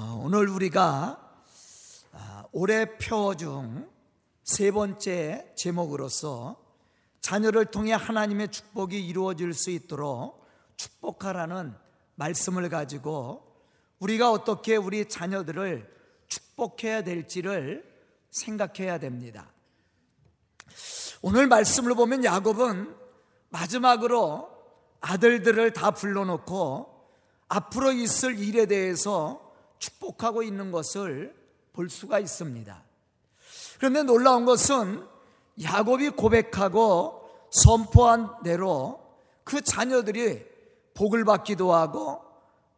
어, 오늘 우리가 아, 올해 표 중 세 번째 제목으로서 자녀를 통해 하나님의 축복이 이루어질 수 있도록 축복하라는 말씀을 가지고 우리가 어떻게 우리 자녀들을 축복해야 될지를 생각해야 됩니다. 오늘 말씀을 보면 야곱은 마지막으로 아들들을 다 불러놓고 앞으로 있을 일에 대해서 축복하고 있는 것을 볼 수가 있습니다. 그런데 놀라운 것은 야곱이 고백하고 선포한 대로 그 자녀들이 복을 받기도 하고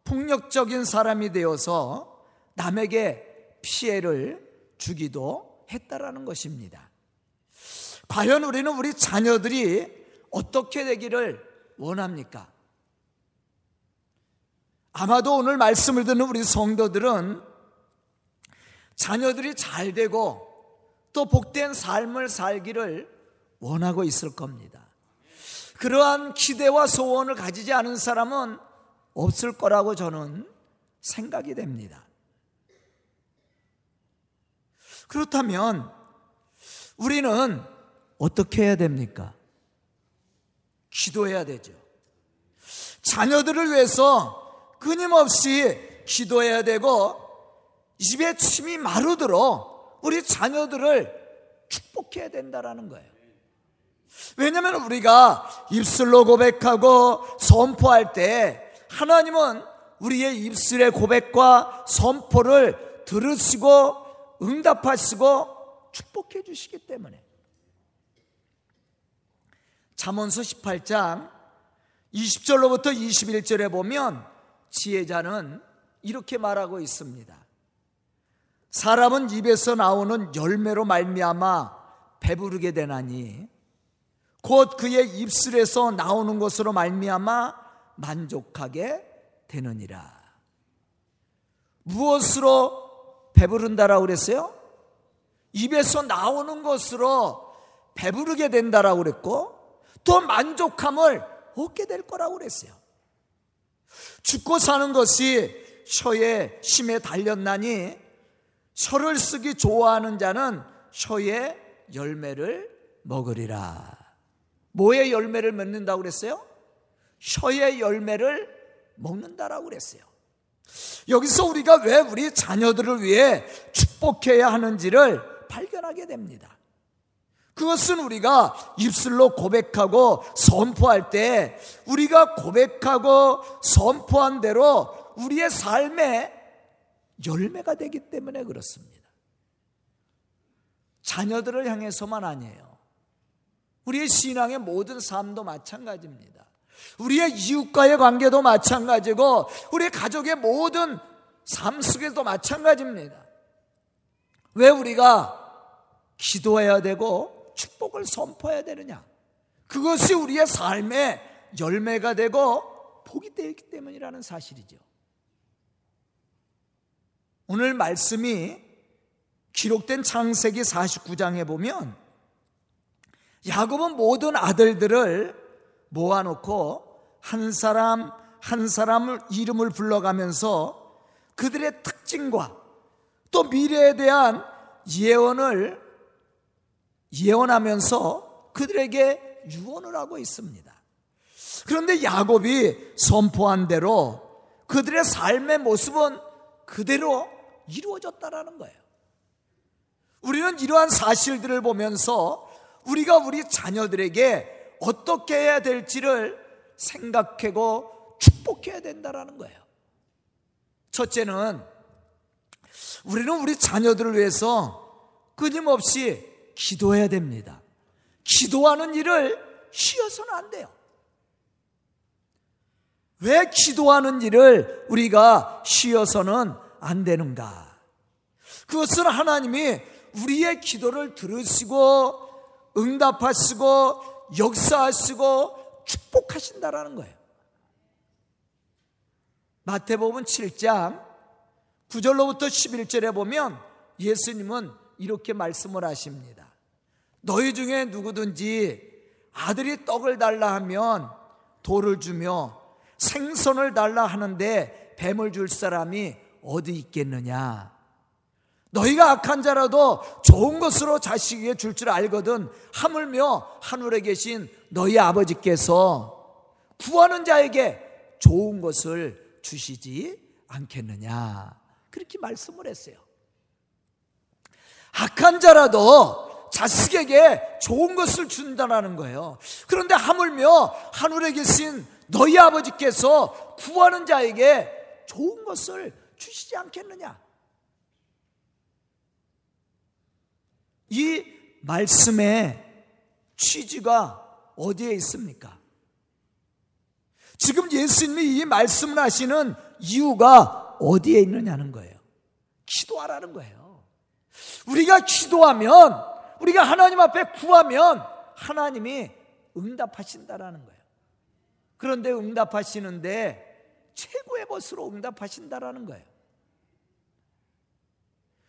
폭력적인 사람이 되어서 남에게 피해를 주기도 했다라는 것입니다. 과연 우리는 우리 자녀들이 어떻게 되기를 원합니까? 아마도 오늘 말씀을 듣는 우리 성도들은 자녀들이 잘 되고 또 복된 삶을 살기를 원하고 있을 겁니다. 그러한 기대와 소원을 가지지 않은 사람은 없을 거라고 저는 생각이 됩니다. 그렇다면 우리는 어떻게 해야 됩니까? 기도해야 되죠. 자녀들을 위해서 끊임없이 기도해야 되고 입에 침이 마르도록 우리 자녀들을 축복해야 된다라는 거예요. 왜냐하면 우리가 입술로 고백하고 선포할 때 하나님은 우리의 입술의 고백과 선포를 들으시고 응답하시고 축복해 주시기 때문에 잠언서 18장 20절로부터 21절에 보면 지혜자는 이렇게 말하고 있습니다. 사람은 입에서 나오는 열매로 말미암아 배부르게 되나니 곧 그의 입술에서 나오는 것으로 말미암아 만족하게 되느니라. 무엇으로 배부른다라고 그랬어요? 입에서 나오는 것으로 배부르게 된다라고 그랬고 또 만족함을 얻게 될 거라고 그랬어요. 죽고 사는 것이 혀의 심에 달렸나니 혀를 쓰기 좋아하는 자는 혀의 열매를 먹으리라. 뭐의 열매를 맺는다고 그랬어요? 혀의 열매를 먹는다라고 그랬어요. 여기서 우리가 왜 우리 자녀들을 위해 축복해야 하는지를 발견하게 됩니다. 그것은 우리가 입술로 고백하고 선포할 때 우리가 고백하고 선포한 대로 우리의 삶에 열매가 되기 때문에 그렇습니다. 자녀들을 향해서만 아니에요. 우리의 신앙의 모든 삶도 마찬가지입니다. 우리의 이웃과의 관계도 마찬가지고 우리 가족의 모든 삶 속에도 마찬가지입니다. 왜 우리가 기도해야 되고 축복을 선포해야 되느냐? 그것이 우리의 삶의 열매가 되고 복이 되기 때문이라는 사실이죠. 오늘 말씀이 기록된 창세기 49장에 보면 야곱은 모든 아들들을 모아놓고 한 사람 한 사람을 이름을 불러가면서 그들의 특징과 또 미래에 대한 예언을 예언하면서 그들에게 유언을 하고 있습니다. 그런데 야곱이 선포한 대로 그들의 삶의 모습은 그대로 이루어졌다라는 거예요. 우리는 이러한 사실들을 보면서 우리가 우리 자녀들에게 어떻게 해야 될지를 생각하고 축복해야 된다라는 거예요. 첫째는 우리는 우리 자녀들을 위해서 끊임없이 기도해야 됩니다. 기도하는 일을 쉬어서는 안 돼요. 왜 기도하는 일을 우리가 쉬어서는 안 되는가? 그것은 하나님이 우리의 기도를 들으시고 응답하시고 역사하시고 축복하신다라는 거예요. 마태복음 7장 9절로부터 11절에 보면 예수님은 이렇게 말씀을 하십니다. 너희 중에 누구든지 아들이 떡을 달라 하면 돌을 주며 생선을 달라 하는데 뱀을 줄 사람이 어디 있겠느냐? 너희가 악한 자라도 좋은 것으로 자식에게 줄 줄 알거든 하물며 하늘에 계신 너희 아버지께서 구하는 자에게 좋은 것을 주시지 않겠느냐. 그렇게 말씀을 했어요. 악한 자라도 자식에게 좋은 것을 준다는 거예요. 그런데 하물며 하늘에 계신 너희 아버지께서 구하는 자에게 좋은 것을 주시지 않겠느냐. 이 말씀의 취지가 어디에 있습니까? 지금 예수님이 이 말씀을 하시는 이유가 어디에 있느냐는 거예요. 기도하라는 거예요. 우리가 기도하면, 우리가 하나님 앞에 구하면 하나님이 응답하신다라는 거예요. 그런데 응답하시는데 최고의 것으로 응답하신다라는 거예요.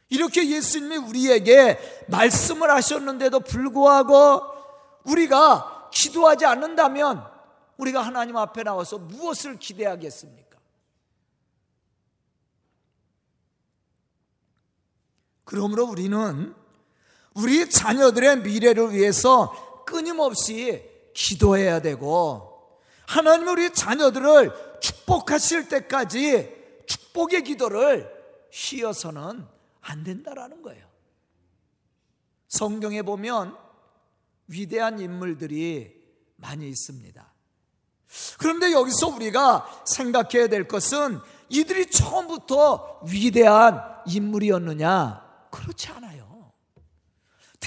이렇게 예수님이 우리에게 말씀을 하셨는데도 불구하고 우리가 기도하지 않는다면 우리가 하나님 앞에 나와서 무엇을 기대하겠습니까? 그러므로 우리는 우리 자녀들의 미래를 위해서 끊임없이 기도해야 되고 하나님 우리 자녀들을 축복하실 때까지 축복의 기도를 쉬어서는 안 된다라는 거예요. 성경에 보면 위대한 인물들이 많이 있습니다. 그런데 여기서 우리가 생각해야 될 것은 이들이 처음부터 위대한 인물이었느냐? 그렇지 않아요.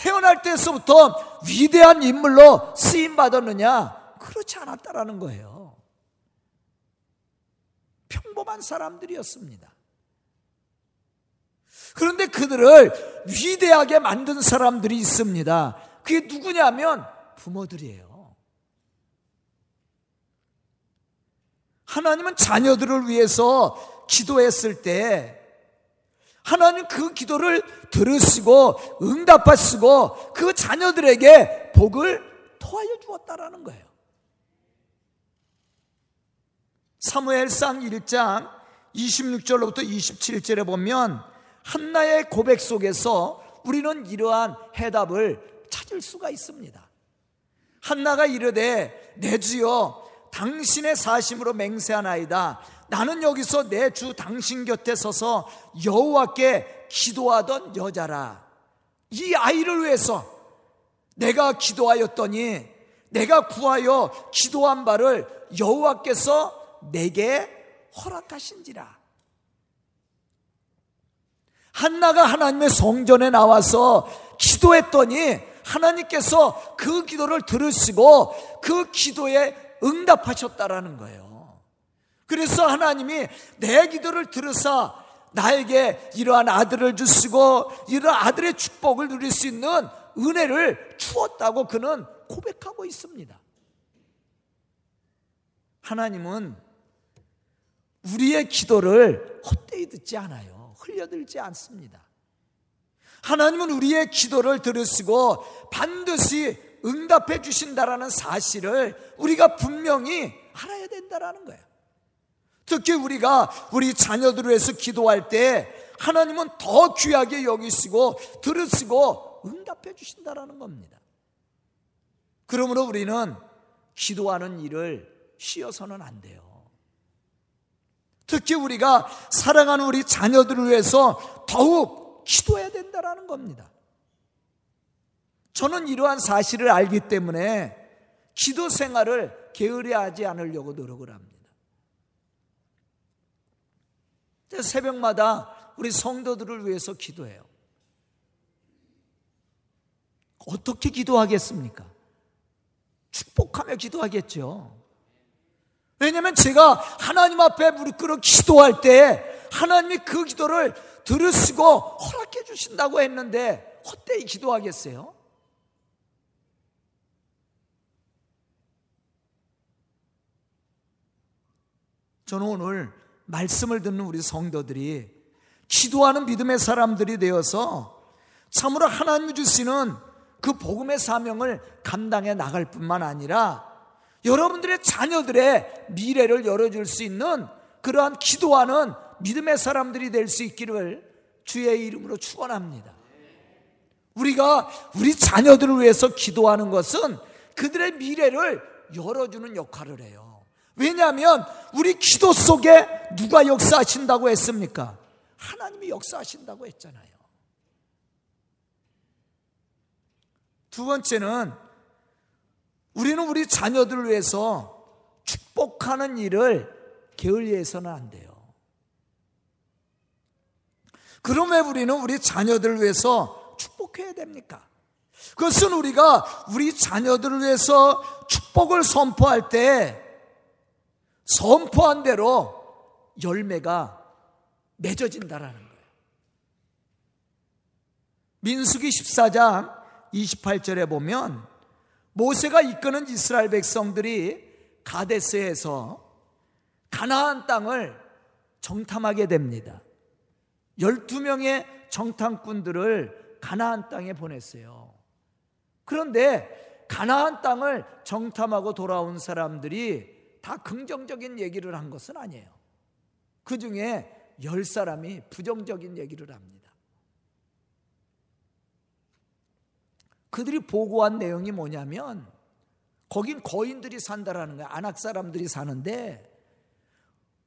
태어날 때서부터 위대한 인물로 쓰임 받았느냐? 그렇지 않았다라는 거예요. 평범한 사람들이었습니다. 그런데 그들을 위대하게 만든 사람들이 있습니다. 그게 누구냐면 부모들이에요. 하나님은 자녀들을 위해서 기도했을 때 하나님 그 기도를 들으시고 응답하시고 그 자녀들에게 복을 토하여 주었다라는 거예요. 사무엘상 1장 26절로부터 27절에 보면 한나의 고백 속에서 우리는 이러한 해답을 찾을 수가 있습니다. 한나가 이르되 내 주여 당신의 사심으로 맹세하나이다. 나는 여기서 내 주 당신 곁에 서서 여호와께 기도하던 여자라. 이 아이를 위해서 내가 기도하였더니 내가 구하여 기도한 바를 여호와께서 내게 허락하신지라. 한나가 하나님의 성전에 나와서 기도했더니 하나님께서 그 기도를 들으시고 그 기도에 응답하셨다라는 거예요. 그래서 하나님이 내 기도를 들으사 나에게 이러한 아들을 주시고 이러한 아들의 축복을 누릴 수 있는 은혜를 주었다고 그는 고백하고 있습니다. 하나님은 우리의 기도를 헛되이 듣지 않아요. 흘려들지 않습니다. 하나님은 우리의 기도를 들으시고 반드시 응답해 주신다라는 사실을 우리가 분명히 알아야 된다라는 거예요. 특히 우리가 우리 자녀들을 위해서 기도할 때 하나님은 더 귀하게 여기시고 들으시고 응답해 주신다라는 겁니다. 그러므로 우리는 기도하는 일을 쉬어서는 안 돼요. 특히 우리가 사랑하는 우리 자녀들을 위해서 더욱 기도해야 된다는 겁니다. 저는 이러한 사실을 알기 때문에 기도 생활을 게으르하지 않으려고 노력을 합니다. 새벽마다 우리 성도들을 위해서 기도해요. 어떻게 기도하겠습니까? 축복하며 기도하겠죠. 왜냐하면 제가 하나님 앞에 무릎 꿇어 기도할 때 하나님이 그 기도를 들으시고 허락해 주신다고 했는데 헛되이 기도하겠어요? 저는 오늘 말씀을 듣는 우리 성도들이 기도하는 믿음의 사람들이 되어서 참으로 하나님이 주시는 그 복음의 사명을 감당해 나갈 뿐만 아니라 여러분들의 자녀들의 미래를 열어줄 수 있는 그러한 기도하는 믿음의 사람들이 될 수 있기를 주의 이름으로 축원합니다. 우리가 우리 자녀들을 위해서 기도하는 것은 그들의 미래를 열어주는 역할을 해요. 왜냐하면 우리 기도 속에 누가 역사하신다고 했습니까? 하나님이 역사하신다고 했잖아요. 두 번째는 우리는 우리 자녀들을 위해서 축복하는 일을 게을리해서는 안 돼요. 그럼 왜 우리는 우리 자녀들을 위해서 축복해야 됩니까? 그것은 우리가 우리 자녀들을 위해서 축복을 선포할 때 선포한 대로 열매가 맺어진다라는 거예요. 민수기 14장 28절에 보면 모세가 이끄는 이스라엘 백성들이 가데스에서 가나안 땅을 정탐하게 됩니다. 12명의 정탐꾼들을 가나안 땅에 보냈어요. 그런데 가나안 땅을 정탐하고 돌아온 사람들이 다 긍정적인 얘기를 한 것은 아니에요. 그 중에 열 사람이 부정적인 얘기를 합니다. 그들이 보고한 내용이 뭐냐면 거긴 거인들이 산다라는 거야. 안악 사람들이 사는데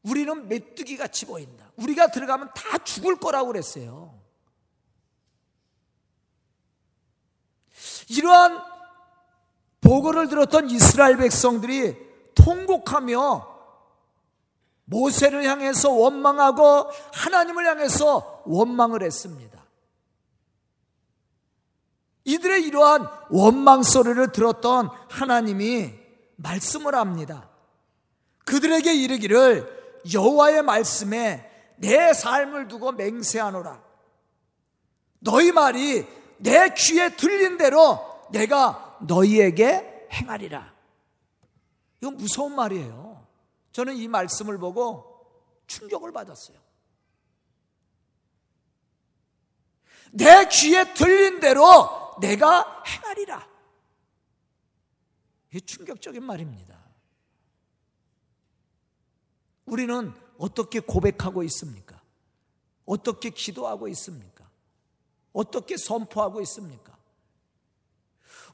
우리는 메뚜기 같이 보인다. 우리가 들어가면 다 죽을 거라고 그랬어요. 이러한 보고를 들었던 이스라엘 백성들이 통곡하며 모세를 향해서 원망하고 하나님을 향해서 원망을 했습니다. 이들의 이러한 원망 소리를 들었던 하나님이 말씀을 합니다. 그들에게 이르기를 여호와의 말씀에 내 삶을 두고 맹세하노라. 너희 말이 내 귀에 들린 대로 내가 너희에게 행하리라. 이건 무서운 말이에요. 저는 이 말씀을 보고 충격을 받았어요. 내 귀에 들린 대로 내가 행하리라. 이게 충격적인 말입니다. 우리는 어떻게 고백하고 있습니까? 어떻게 기도하고 있습니까? 어떻게 선포하고 있습니까?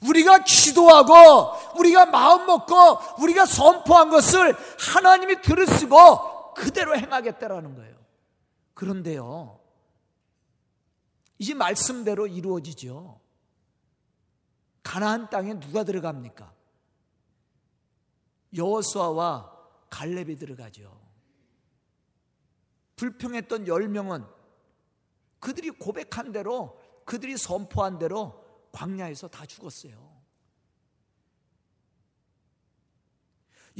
우리가 기도하고 우리가 마음 먹고 우리가 선포한 것을 하나님이 들으시고 그대로 행하겠다라는 거예요. 그런데요. 이 말씀대로 이루어지죠. 가나안 땅에 누가 들어갑니까? 여호수아와 갈렙이 들어가죠. 불평했던 열명은 그들이 고백한 대로 그들이 선포한 대로 광야에서 다 죽었어요.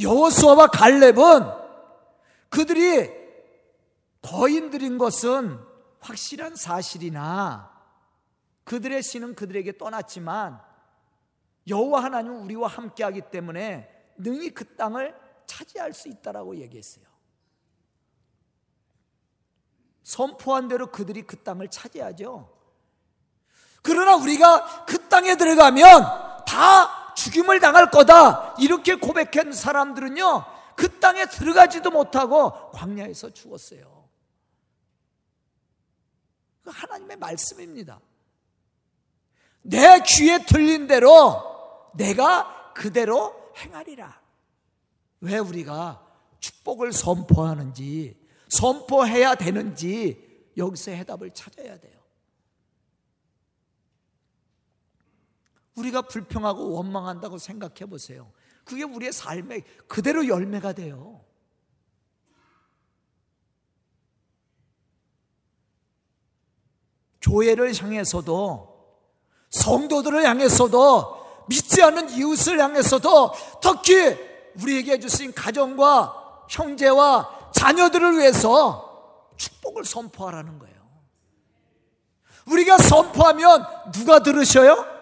여호수아와 갈렙은 그들이 거인들인 것은 확실한 사실이나 그들의 신은 그들에게 떠났지만 여호와 하나님은 우리와 함께하기 때문에 능히 그 땅을 차지할 수 있다라고 얘기했어요. 선포한 대로 그들이 그 땅을 차지하죠. 그러나 우리가 그 땅에 들어가면 다 죽임을 당할 거다. 이렇게 고백한 사람들은요, 그 땅에 들어가지도 못하고 광야에서 죽었어요. 그 하나님의 말씀입니다. 내 귀에 들린 대로 내가 그대로 행하리라. 왜 우리가 축복을 선포하는지 선포해야 되는지 여기서 해답을 찾아야 돼요. 우리가 불평하고 원망한다고 생각해 보세요. 그게 우리의 삶에 그대로 열매가 돼요. 교회를 향해서도 성도들을 향해서도 믿지 않는 이웃을 향해서도 특히 우리에게 주신 가정과 형제와 자녀들을 위해서 축복을 선포하라는 거예요. 우리가 선포하면 누가 들으셔요?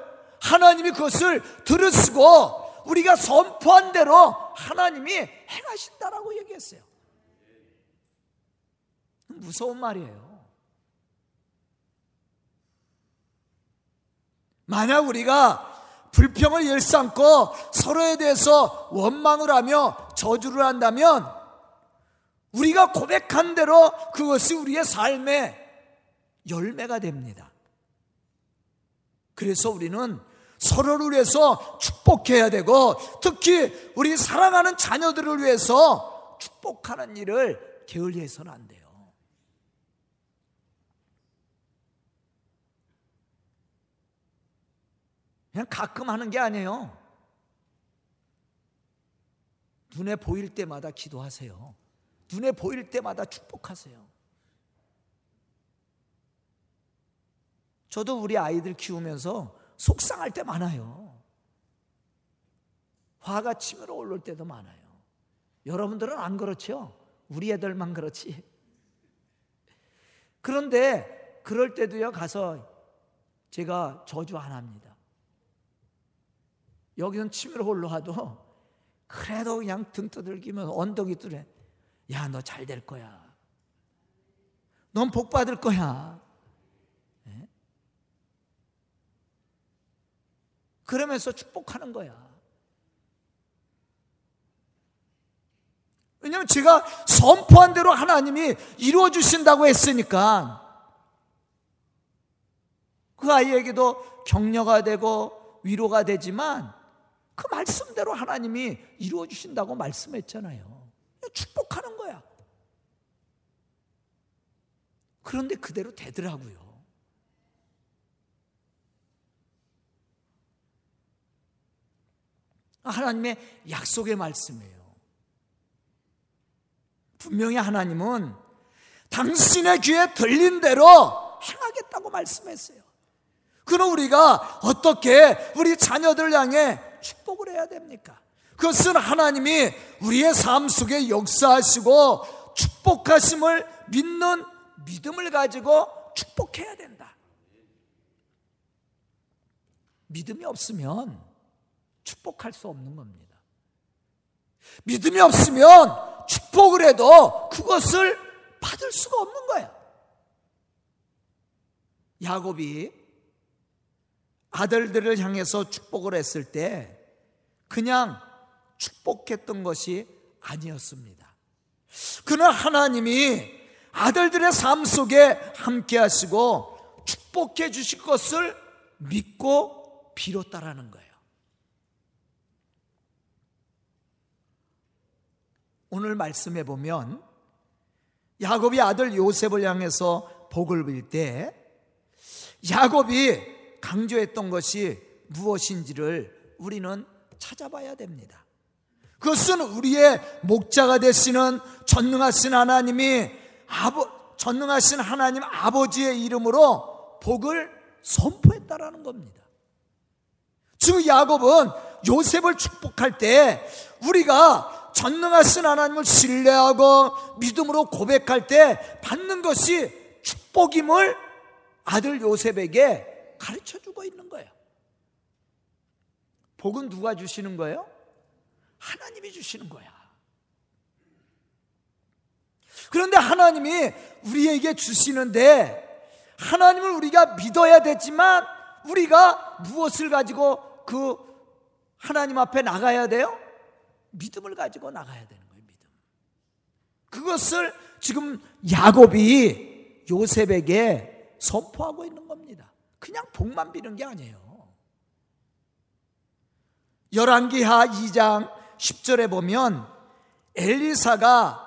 하나님이 그것을 들으시고 우리가 선포한 대로 하나님이 행하신다라고 얘기했어요. 무서운 말이에요. 만약 우리가 불평을 일삼고 서로에 대해서 원망을 하며 저주를 한다면 우리가 고백한 대로 그것이 우리의 삶의 열매가 됩니다. 그래서 우리는 서로를 위해서 축복해야 되고 특히 우리 사랑하는 자녀들을 위해서 축복하는 일을 게을리해서는 안 돼요. 그냥 가끔 하는 게 아니에요. 눈에 보일 때마다 기도하세요. 눈에 보일 때마다 축복하세요. 저도 우리 아이들 키우면서 속상할 때 많아요. 화가 치밀어 올릴 때도 많아요. 여러분들은 안 그렇죠? 우리 애들만 그렇지. 그런데 그럴 때도요, 가서 제가 저주 안 합니다. 여기는 치밀어 올라와도 그래도 그냥 등 두들기면 언덕이 뚫래 야, 너 잘 될 거야. 넌 복 받을 거야. 그러면서 축복하는 거야. 왜냐하면 제가 선포한 대로 하나님이 이루어 주신다고 했으니까 그 아이에게도 격려가 되고 위로가 되지만 그 말씀대로 하나님이 이루어 주신다고 말씀했잖아요. 축복하는 거야. 그런데 그대로 되더라고요. 하나님의 약속의 말씀이에요. 분명히 하나님은 당신의 귀에 들린 대로 행하겠다고 말씀했어요. 그럼 우리가 어떻게 우리 자녀들 향해 축복을 해야 됩니까? 그것은 하나님이 우리의 삶 속에 역사하시고 축복하심을 믿는 믿음을 가지고 축복해야 된다. 믿음이 없으면 축복할 수 없는 겁니다. 믿음이 없으면 축복을 해도 그것을 받을 수가 없는 거야. 야곱이 아들들을 향해서 축복을 했을 때 그냥 축복했던 것이 아니었습니다. 그는 하나님이 아들들의 삶 속에 함께 하시고 축복해 주실 것을 믿고 빌었다라는 거예요. 오늘 말씀해 보면 야곱이 아들 요셉을 향해서 복을 빌 때 야곱이 강조했던 것이 무엇인지를 우리는 찾아봐야 됩니다. 그것은 우리의 목자가 되시는 전능하신 하나님이 아버, 전능하신 하나님 아버지의 이름으로 복을 선포했다라는 겁니다. 즉 야곱은 요셉을 축복할 때 우리가 전능하신 하나님을 신뢰하고 믿음으로 고백할 때 받는 것이 축복임을 아들 요셉에게 가르쳐 주고 있는 거예요. 복은 누가 주시는 거예요? 하나님이 주시는 거야. 그런데 하나님이 우리에게 주시는데 하나님을 우리가 믿어야 되지만 우리가 무엇을 가지고 그 하나님 앞에 나가야 돼요? 믿음을 가지고 나가야 되는 거예요, 믿음. 그것을 지금 야곱이 요셉에게 선포하고 있는 겁니다. 그냥 복만 비는 게 아니에요. 열왕기하 2장 10절에 보면 엘리사가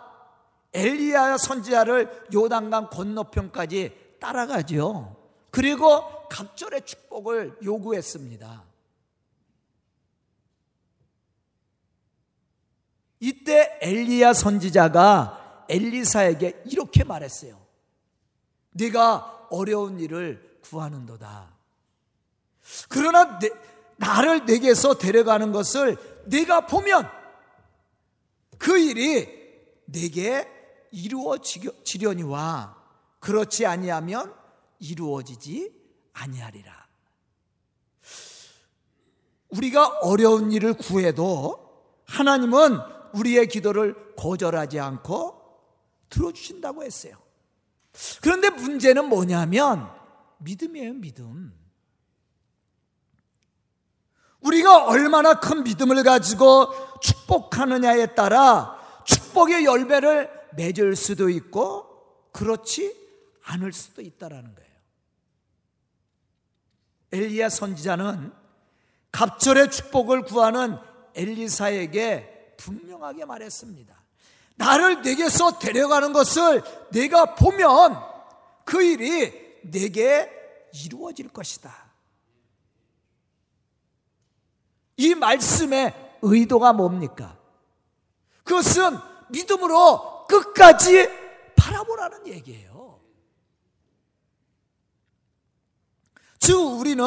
엘리야 선지자를 요단강 건너편까지 따라가죠. 그리고 갑절의 축복을 요구했습니다. 이때 엘리야 선지자가 엘리사에게 이렇게 말했어요. 네가 어려운 일을 구하는도다. 그러나 내, 나를 내게서 데려가는 것을 네가 보면 그 일이 내게 이루어지려니와 그렇지 아니하면 이루어지지 아니하리라. 우리가 어려운 일을 구해도 하나님은 우리의 기도를 거절하지 않고 들어주신다고 했어요. 그런데 문제는 뭐냐면 믿음이에요, 믿음. 우리가 얼마나 큰 믿음을 가지고 축복하느냐에 따라 축복의 열매를 맺을 수도 있고 그렇지 않을 수도 있다라는 거예요. 엘리야 선지자는 갑절의 축복을 구하는 엘리사에게 분명하게 말했습니다. 나를 내게서 데려가는 것을 내가 보면 그 일이 내게 이루어질 것이다. 이 말씀의 의도가 뭡니까? 그것은 믿음으로 끝까지 바라보라는 얘기예요. 즉, 우리는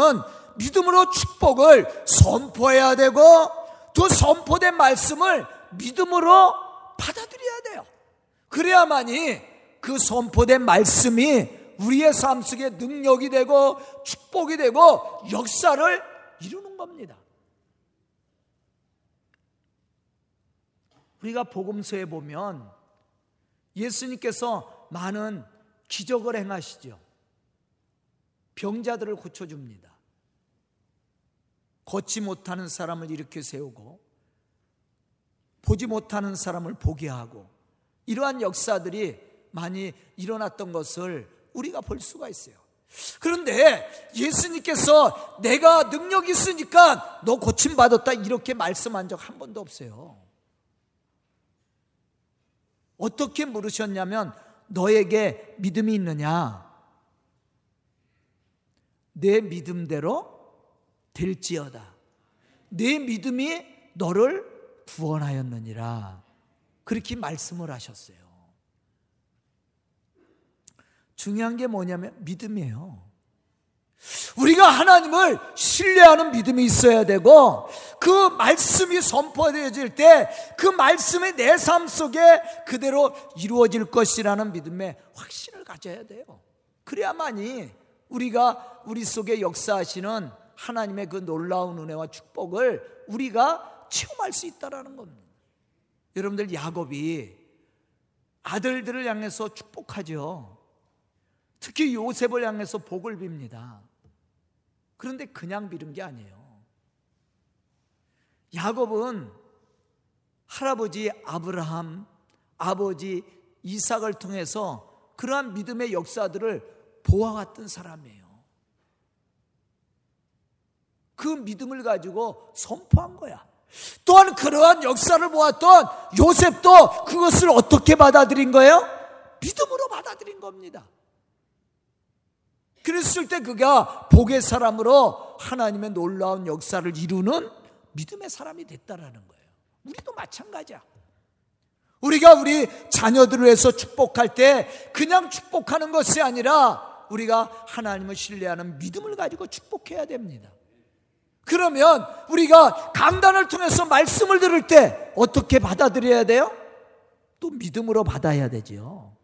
믿음으로 축복을 선포해야 되고, 또 선포된 말씀을 믿음으로 받아들여야 돼요. 그래야만이 그 선포된 말씀이 우리의 삶 속에 능력이 되고 축복이 되고 역사를 이루는 겁니다. 우리가 복음서에 보면 예수님께서 많은 기적을 행하시죠. 병자들을 고쳐줍니다. 걷지 못하는 사람을 일으켜 세우고 보지 못하는 사람을 보게 하고 이러한 역사들이 많이 일어났던 것을 우리가 볼 수가 있어요. 그런데 예수님께서 내가 능력 있으니까 너 고침받았다 이렇게 말씀한 적 한 번도 없어요. 어떻게 물으셨냐면 너에게 믿음이 있느냐? 내 믿음대로 될지어다. 내 믿음이 너를 구원하였느니라. 그렇게 말씀을 하셨어요. 중요한 게 뭐냐면 믿음이에요. 우리가 하나님을 신뢰하는 믿음이 있어야 되고 그 말씀이 선포되어질 때 그 말씀이 내 삶 속에 그대로 이루어질 것이라는 믿음의 확신을 가져야 돼요. 그래야만이 우리가 우리 속에 역사하시는 하나님의 그 놀라운 은혜와 축복을 우리가 체험할 수 있다라는 겁니다. 여러분들 야곱이 아들들을 향해서 축복하죠. 특히 요셉을 향해서 복을 빕니다. 그런데 그냥 빌은 게 아니에요. 야곱은 할아버지 아브라함, 아버지 이삭을 통해서 그러한 믿음의 역사들을 보아왔던 사람이에요. 그 믿음을 가지고 선포한 거야. 또한 그러한 역사를 보았던 요셉도 그것을 어떻게 받아들인 거예요? 믿음으로 받아들인 겁니다. 그랬을 때 그가 복의 사람으로 하나님의 놀라운 역사를 이루는 믿음의 사람이 됐다라는 거예요. 우리도 마찬가지야. 우리가 우리 자녀들을 위해서 축복할 때 그냥 축복하는 것이 아니라 우리가 하나님을 신뢰하는 믿음을 가지고 축복해야 됩니다. 그러면 우리가 강단을 통해서 말씀을 들을 때 어떻게 받아들여야 돼요? 또 믿음으로 받아야 되지요.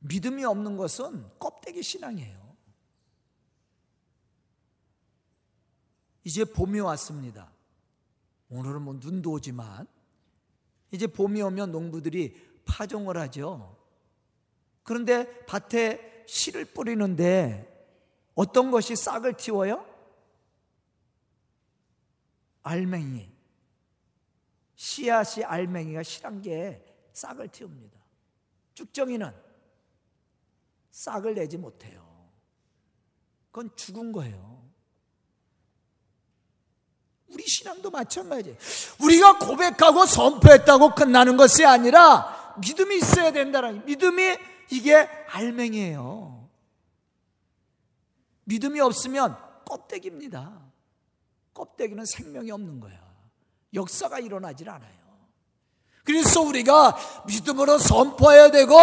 믿음이 없는 것은 껍데기 신앙이에요. 이제 봄이 왔습니다. 오늘은 뭐 눈도 오지만 이제 봄이 오면 농부들이 파종을 하죠. 그런데 밭에 씨를 뿌리는데 어떤 것이 싹을 틔워요? 알맹이. 씨앗이 알맹이가 실한 게 싹을 틔웁니다. 쭉정이는 싹을 내지 못해요. 그건 죽은 거예요. 우리 신앙도 마찬가지. 우리가 고백하고 선포했다고 끝나는 것이 아니라 믿음이 있어야 된다는 믿음이 이게 알맹이에요. 믿음이 없으면 껍데기입니다. 껍데기는 생명이 없는 거야. 역사가 일어나질 않아요. 그래서 우리가 믿음으로 선포해야 되고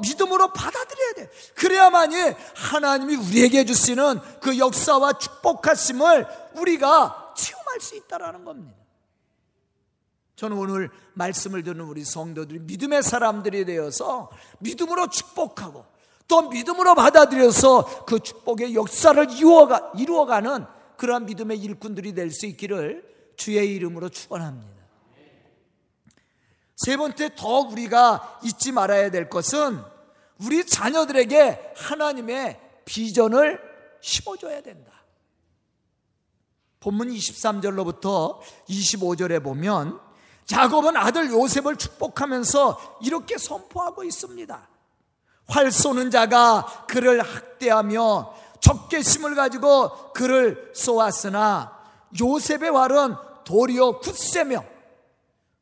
믿음으로 받아들여야 돼. 그래야만이 하나님이 우리에게 주시는 그 역사와 축복하심을 우리가 체험할 수 있다라는 겁니다. 저는 오늘 말씀을 듣는 우리 성도들이 믿음의 사람들이 되어서 믿음으로 축복하고 또 믿음으로 받아들여서 그 축복의 역사를 이루어가, 이루어가는 그러한 믿음의 일꾼들이 될 수 있기를 주의 이름으로 축원합니다. 세 번째 더 우리가 잊지 말아야 될 것은 우리 자녀들에게 하나님의 비전을 심어줘야 된다. 본문 23절로부터 25절에 보면 야곱은 아들 요셉을 축복하면서 이렇게 선포하고 있습니다. 활 쏘는 자가 그를 학대하며 적개심을 가지고 그를 쏘았으나 요셉의 활은 도리어 굳세며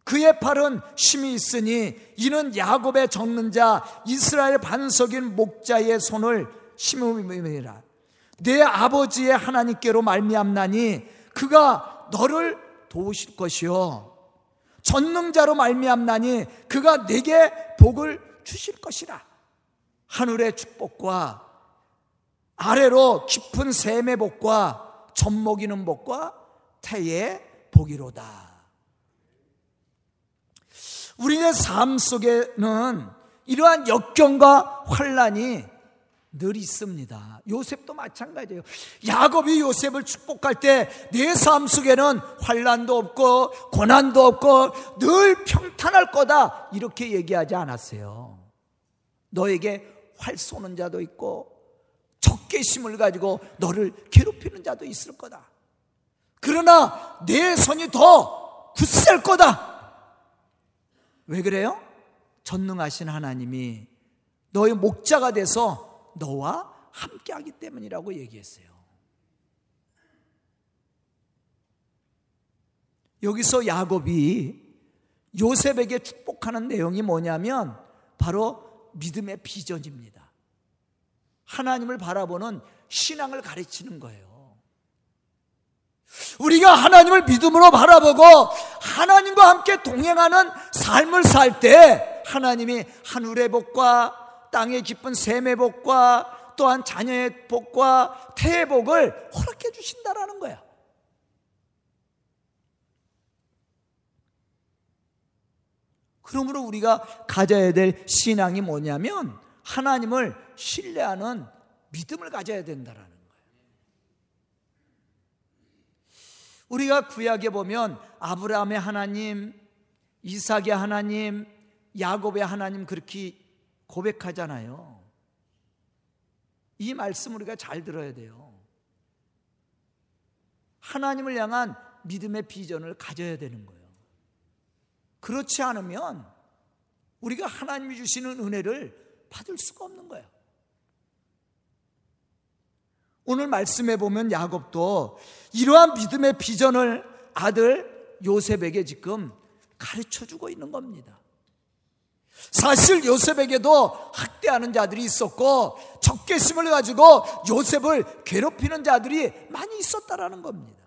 그의 팔은 힘이 있으니 이는 야곱의 적는 자 이스라엘 반석인 목자의 손을 심음이라 내 아버지의 하나님께로 말미암나니 그가 너를 도우실 것이요 전능자로 말미암나니 그가 내게 복을 주실 것이라. 하늘의 축복과 아래로 깊은 샘의 복과 젖먹이는 복과 태의 복이로다. 우리의 삶 속에는 이러한 역경과 환란이 늘 있습니다. 요셉도 마찬가지예요. 야곱이 요셉을 축복할 때 내 삶 속에는 환란도 없고 고난도 없고 늘 평탄할 거다 이렇게 얘기하지 않았어요. 너에게 활 쏘는 자도 있고 적개심을 가지고 너를 괴롭히는 자도 있을 거다. 그러나 내 손이 더 굳셀 거다. 왜 그래요? 전능하신 하나님이 너의 목자가 돼서 너와 함께하기 때문이라고 얘기했어요. 여기서 야곱이 요셉에게 축복하는 내용이 뭐냐면 바로 믿음의 비전입니다. 하나님을 바라보는 신앙을 가르치는 거예요. 우리가 하나님을 믿음으로 바라보고 하나님과 함께 동행하는 삶을 살 때 하나님이 하늘의 복과 땅의 깊은 샘의 복과 또한 자녀의 복과 태의 복을 허락해 주신다라는 거야. 그러므로 우리가 가져야 될 신앙이 뭐냐면 하나님을 신뢰하는 믿음을 가져야 된다라는 우리가 구약에 보면 아브라함의 하나님, 이삭의 하나님, 야곱의 하나님 그렇게 고백하잖아요. 이 말씀 우리가 잘 들어야 돼요. 하나님을 향한 믿음의 비전을 가져야 되는 거예요. 그렇지 않으면 우리가 하나님이 주시는 은혜를 받을 수가 없는 거예요. 오늘 말씀해 보면 야곱도 이러한 믿음의 비전을 아들 요셉에게 지금 가르쳐 주고 있는 겁니다. 사실 요셉에게도 학대하는 자들이 있었고 적개심을 가지고 요셉을 괴롭히는 자들이 많이 있었다라는 겁니다.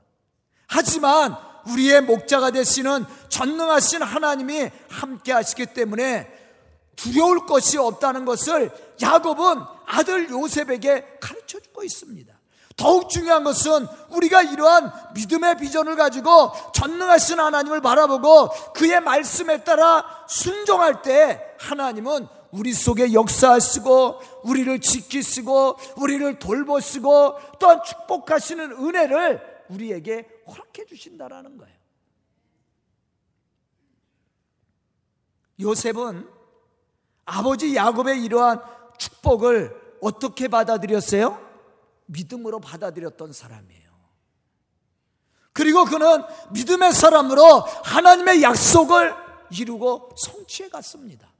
하지만 우리의 목자가 되시는 전능하신 하나님이 함께 하시기 때문에 두려울 것이 없다는 것을 야곱은 아들 요셉에게 가르쳐 주고 있습니다. 더욱 중요한 것은 우리가 이러한 믿음의 비전을 가지고 전능하신 하나님을 바라보고 그의 말씀에 따라 순종할 때 하나님은 우리 속에 역사하시고 우리를 지키시고 우리를 돌보시고 또한 축복하시는 은혜를 우리에게 허락해 주신다라는 거예요. 요셉은 아버지 야곱의 이러한 축복을 어떻게 받아들였어요? 믿음으로 받아들였던 사람이에요. 그리고 그는 믿음의 사람으로 하나님의 약속을 이루고 성취해 갔습니다.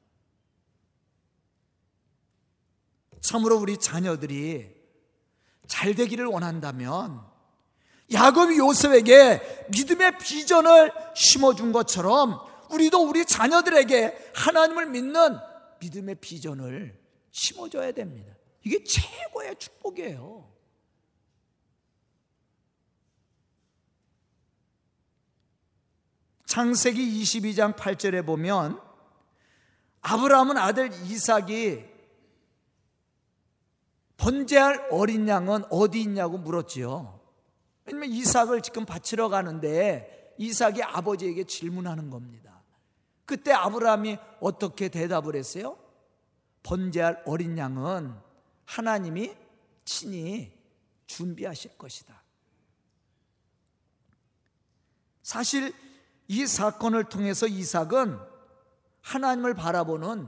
참으로 우리 자녀들이 잘 되기를 원한다면 야곱이 요셉에게 믿음의 비전을 심어준 것처럼 우리도 우리 자녀들에게 하나님을 믿는 믿음의 비전을 심어줘야 됩니다. 이게 최고의 축복이에요. 창세기 22장 8절에 보면 아브라함은 아들 이삭이 번제할 어린 양은 어디 있냐고 물었지요. 왜냐면 이삭을 지금 바치러 가는데 이삭이 아버지에게 질문하는 겁니다. 그때 아브라함이 어떻게 대답을 했어요? 번제할 어린 양은 하나님이 친히 준비하실 것이다. 사실 이 사건을 통해서 이삭은 하나님을 바라보는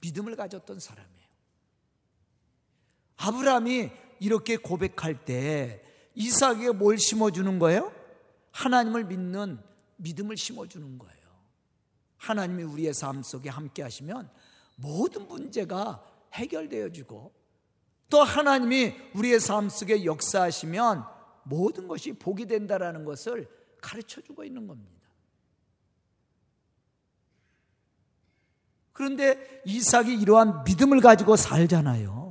믿음을 가졌던 사람이에요. 아브라함이 이렇게 고백할 때 이삭에게 뭘 심어주는 거예요? 하나님을 믿는 믿음을 심어주는 거예요. 하나님이 우리의 삶 속에 함께 하시면 모든 문제가 해결되어지고 또 하나님이 우리의 삶 속에 역사하시면 모든 것이 복이 된다라는 것을 가르쳐 주고 있는 겁니다. 그런데 이삭이 이러한 믿음을 가지고 살잖아요.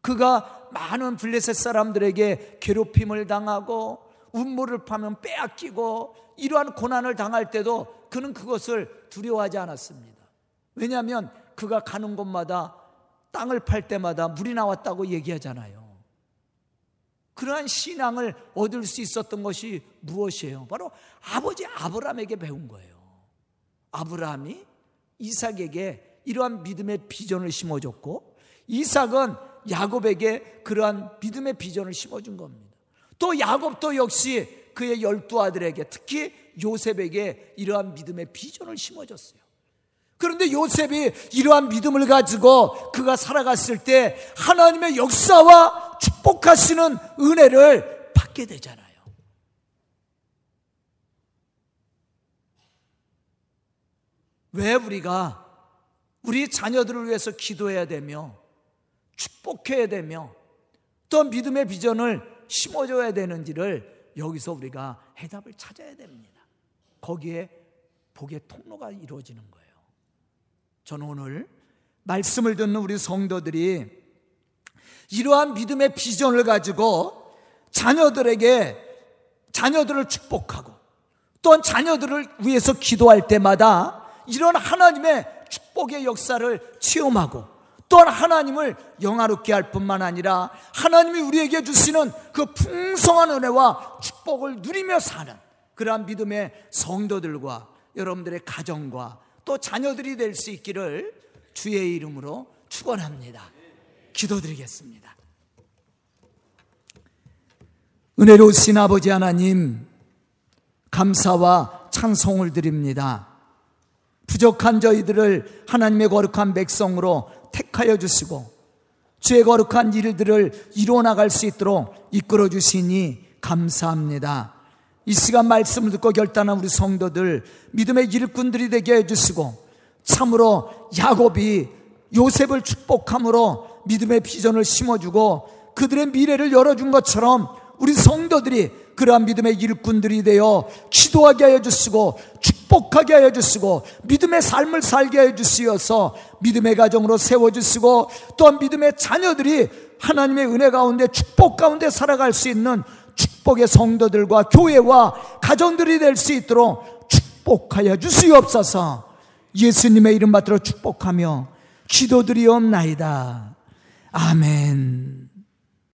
그가 많은 블레셋 사람들에게 괴롭힘을 당하고 운모를 파면 빼앗기고 이러한 고난을 당할 때도 그는 그것을 두려워하지 않았습니다. 왜냐하면 그가 가는 곳마다 땅을 팔 때마다 물이 나왔다고 얘기하잖아요. 그러한 신앙을 얻을 수 있었던 것이 무엇이에요? 바로 아버지 아브라함에게 배운 거예요. 아브라함이 이삭에게 이러한 믿음의 비전을 심어줬고 이삭은 야곱에게 그러한 믿음의 비전을 심어준 겁니다. 또 야곱도 역시 그의 열두 아들에게 특히 요셉에게 이러한 믿음의 비전을 심어줬어요. 그런데 요셉이 이러한 믿음을 가지고 그가 살아갔을 때 하나님의 역사와 축복하시는 은혜를 받게 되잖아요. 왜 우리가 우리 자녀들을 위해서 기도해야 되며 축복해야 되며 또 믿음의 비전을 심어줘야 되는지를 여기서 우리가 해답을 찾아야 됩니다. 거기에 복의 통로가 이루어지는 거예요. 저는 오늘 말씀을 듣는 우리 성도들이 이러한 믿음의 비전을 가지고 자녀들에게 자녀들을 축복하고 또한 자녀들을 위해서 기도할 때마다 이런 하나님의 축복의 역사를 체험하고 또한 하나님을 영화롭게 할 뿐만 아니라 하나님이 우리에게 주시는 그 풍성한 은혜와 축복을 누리며 사는 그러한 믿음의 성도들과 여러분들의 가정과 또 자녀들이 될 수 있기를 주의 이름으로 축원합니다. 기도드리겠습니다. 은혜로우신 아버지 하나님 감사와 찬송을 드립니다. 부족한 저희들을 하나님의 거룩한 백성으로 택하여 주시고 주의 거룩한 일들을 이루어 나갈 수 있도록 이끌어 주시니 감사합니다. 이 시간 말씀을 듣고 결단한 우리 성도들 믿음의 일꾼들이 되게 해 주시고 참으로 야곱이 요셉을 축복함으로 믿음의 비전을 심어주고 그들의 미래를 열어준 것처럼 우리 성도들이 그러한 믿음의 일꾼들이 되어 기도하게 하여 주시고 축복하게 하여 주시고 믿음의 삶을 살게 하여 주시어서 믿음의 가정으로 세워 주시고 또한 믿음의 자녀들이 하나님의 은혜 가운데 축복 가운데 살아갈 수 있는 축복의 성도들과 교회와 가정들이 될 수 있도록 축복하여 주시옵소서 예수님의 이름 받들어 축복하며 기도드리옵나이다. 아멘.